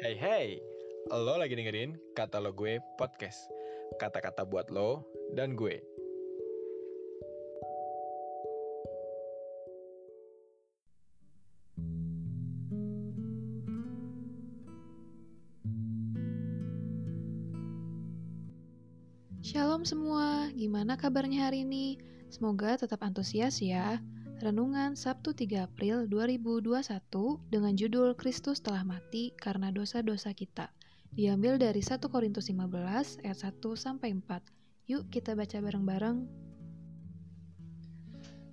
Hey hey, lo lagi dengerin kata lo gue podcast. Kata-kata buat lo dan gue. Shalom semua, gimana kabarnya hari ini? Semoga tetap antusias ya. Renungan Sabtu 3 April 2021 dengan judul Kristus telah mati karena dosa-dosa kita. Diambil dari 1 Korintus 15 ayat 1 sampai 4. Yuk kita baca bareng-bareng.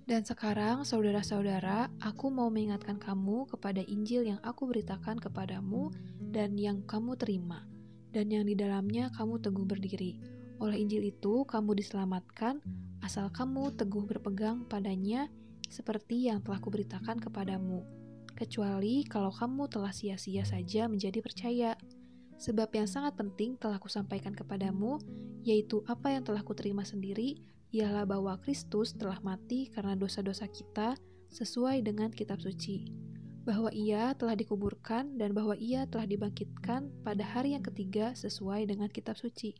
Dan sekarang, saudara-saudara, aku mau mengingatkan kamu kepada Injil yang aku beritakan kepadamu dan yang kamu terima, dan yang di dalamnya kamu teguh berdiri. Oleh Injil itu, kamu diselamatkan, asal kamu teguh berpegang padanya, seperti yang telah kuberitakan kepadamu, kecuali kalau kamu telah sia-sia saja menjadi percaya. Sebab yang sangat penting telah kusampaikan kepadamu, yaitu apa yang telah kuterima sendiri, ialah bahwa Kristus telah mati karena dosa-dosa kita sesuai dengan kitab suci. Bahwa ia telah dikuburkan dan bahwa ia telah dibangkitkan pada hari yang ketiga sesuai dengan kitab suci.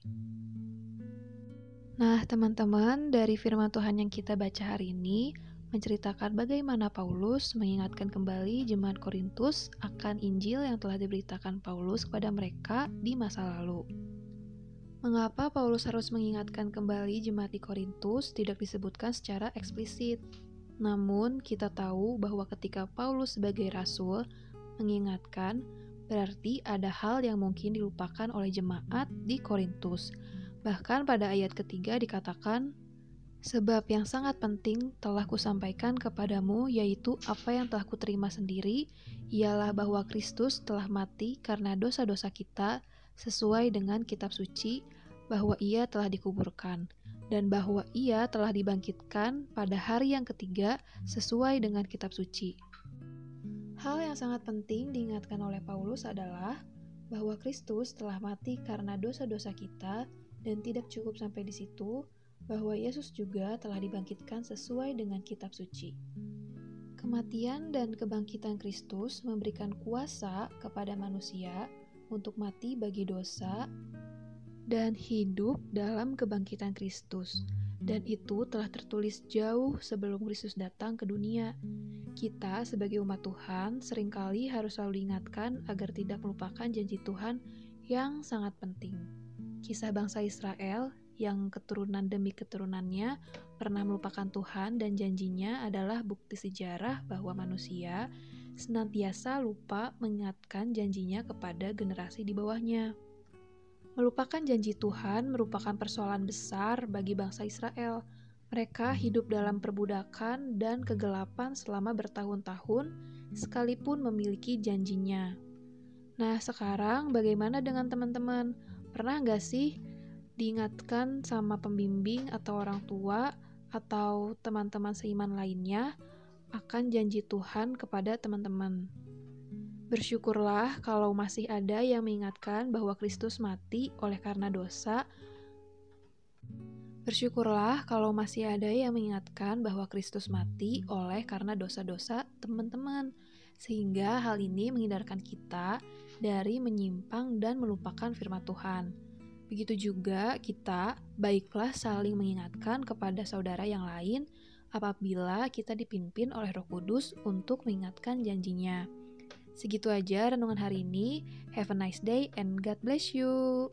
Nah, teman-teman, dari firman Tuhan yang kita baca hari ini, menceritakan bagaimana Paulus mengingatkan kembali jemaat Korintus akan Injil yang telah diberitakan Paulus kepada mereka di masa lalu. Mengapa Paulus harus mengingatkan kembali jemaat di Korintus tidak disebutkan secara eksplisit. Namun, kita tahu bahwa ketika Paulus sebagai rasul mengingatkan, berarti ada hal yang mungkin dilupakan oleh jemaat di Korintus. Bahkan pada ayat ketiga dikatakan, Sebab yang sangat penting telah kusampaikan kepadamu, yaitu apa yang telah kuterima sendiri, ialah bahwa Kristus telah mati karena dosa-dosa kita, sesuai dengan kitab suci, bahwa ia telah dikuburkan, dan bahwa ia telah dibangkitkan pada hari yang ketiga, sesuai dengan kitab suci. Hal yang sangat penting diingatkan oleh Paulus adalah bahwa Kristus telah mati karena dosa-dosa kita, dan tidak cukup sampai di situ, bahwa Yesus juga telah dibangkitkan sesuai dengan kitab suci. Kematian dan kebangkitan Kristus memberikan kuasa kepada manusia untuk mati bagi dosa dan hidup dalam kebangkitan Kristus. Dan itu telah tertulis jauh sebelum Kristus datang ke dunia. Kita sebagai umat Tuhan sering kali harus selalu diingatkan agar tidak melupakan janji Tuhan yang sangat penting. Kisah bangsa Israel yang keturunan demi keturunannya pernah melupakan Tuhan dan janjinya adalah bukti sejarah bahwa manusia senantiasa lupa mengingatkan janjinya kepada generasi di bawahnya. Melupakan janji Tuhan merupakan persoalan besar bagi bangsa Israel. Mereka hidup dalam perbudakan dan kegelapan selama bertahun-tahun, sekalipun memiliki janjinya. Nah, sekarang bagaimana dengan teman-teman? Pernah nggak sih diingatkan sama pembimbing atau orang tua atau teman-teman seiman lainnya akan janji Tuhan kepada teman-teman. Bersyukurlah kalau masih ada yang mengingatkan bahwa Kristus mati oleh karena dosa. Bersyukurlah kalau masih ada yang mengingatkan bahwa Kristus mati oleh karena dosa-dosa teman-teman, sehingga hal ini menghindarkan kita dari menyimpang dan melupakan firman Tuhan. Begitu juga kita, baiklah saling mengingatkan kepada saudara yang lain apabila kita dipimpin oleh Roh Kudus untuk mengingatkan janjinya. Segitu aja renungan hari ini. Have a nice day and God bless you.